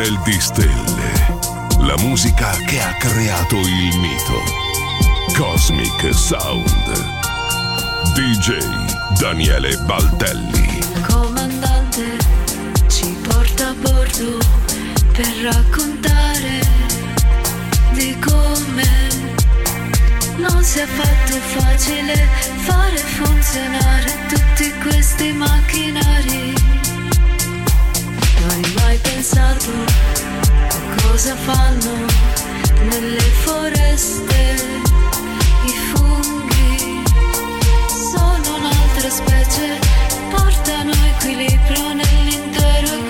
tunnel di stelle. La musica che ha creato il mito. Cosmic Sound. DJ Daniele Baltelli. Il comandante ci porta a bordo per raccontare di come non si è fatto facile fare funzionare tutti questi macchinari hai mai pensato a cosa fanno nelle foreste i funghi? Sono un'altra specie, portano equilibrio nell'intero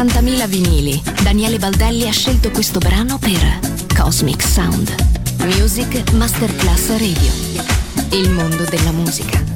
60.000 vinili, Daniele Baldelli ha scelto questo brano per Cosmic Sound. Music Masterclass Radio. Il mondo della musica.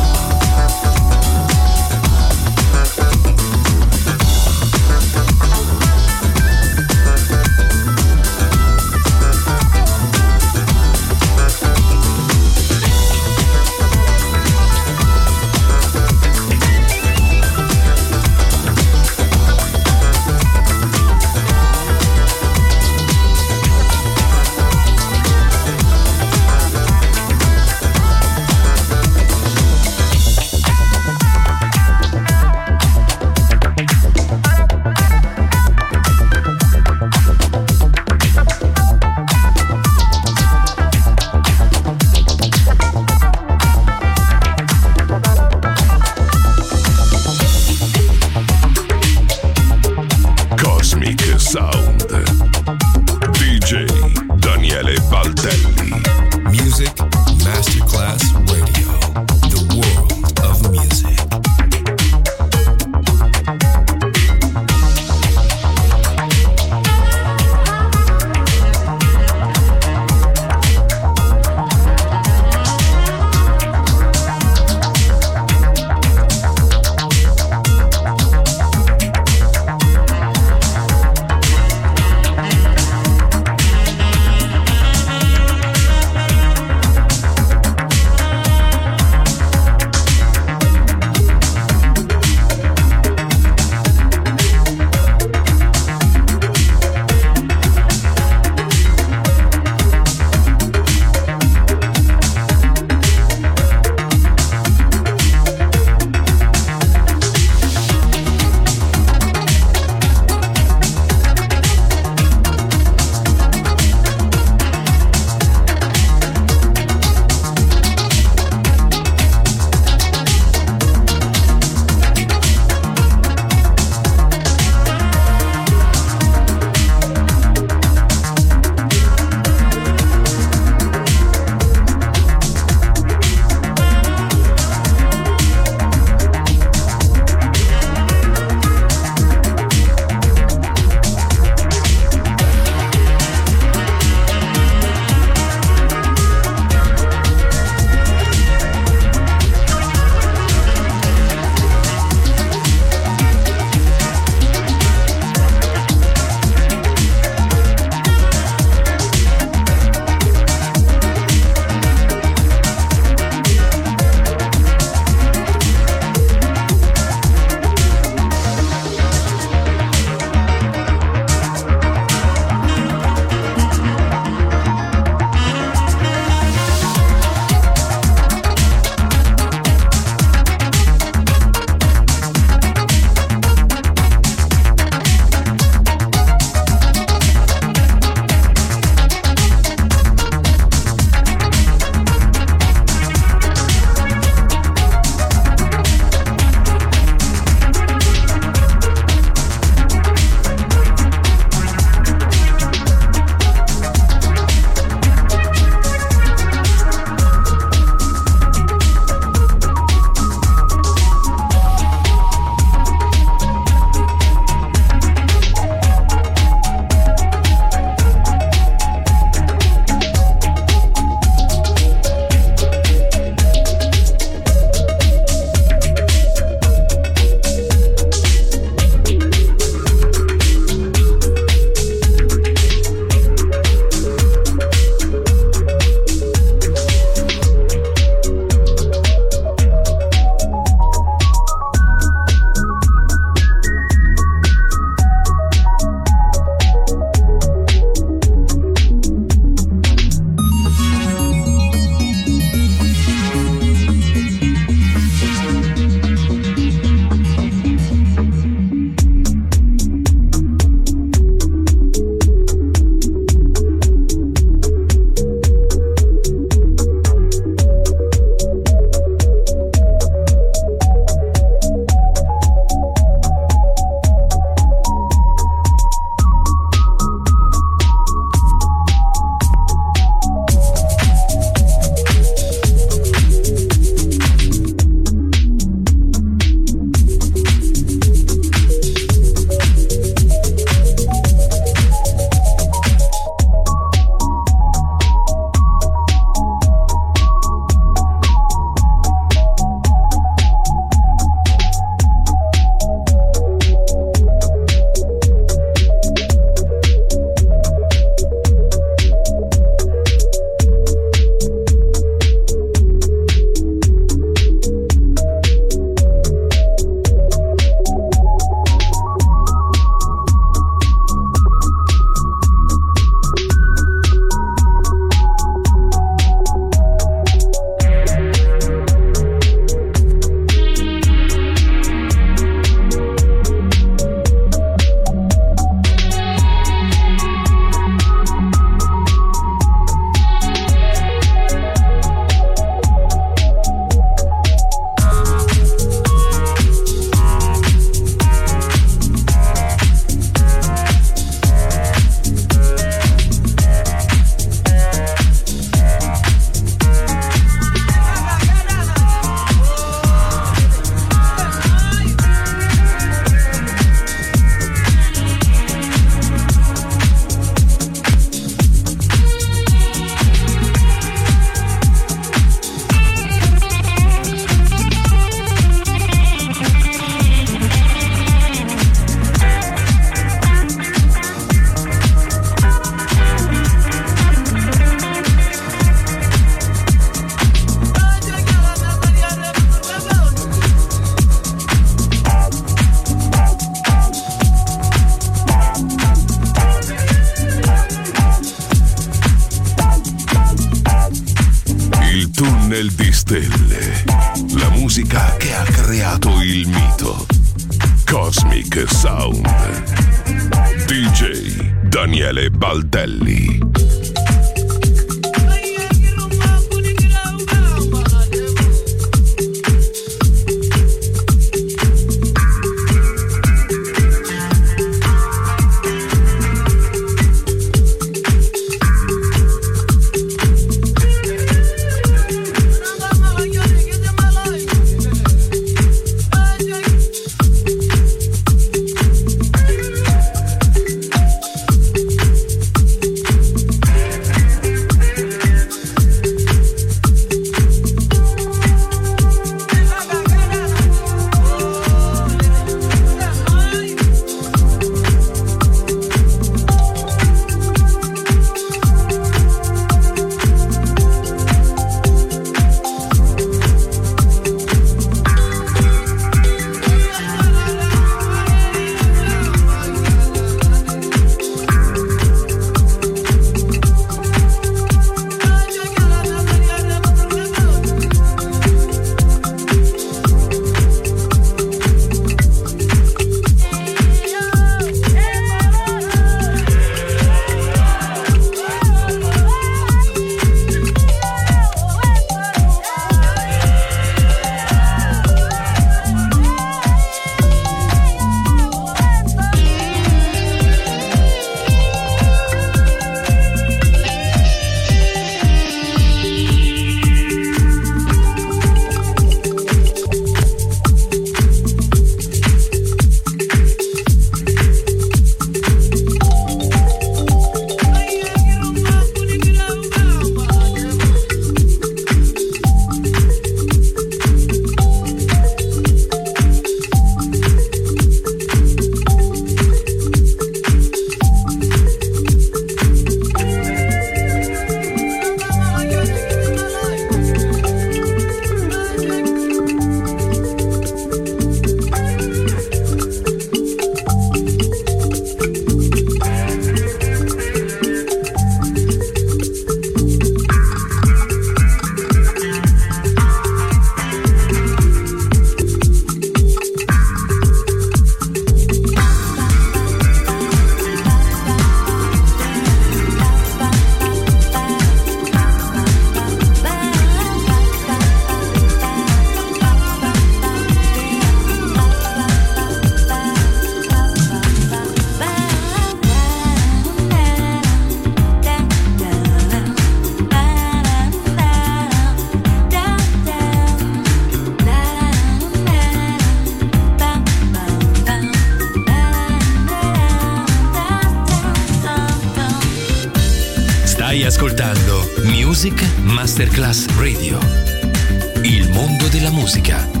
Mondo della musica.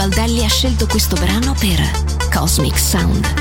Baldelli ha scelto questo brano per Cosmic Sound.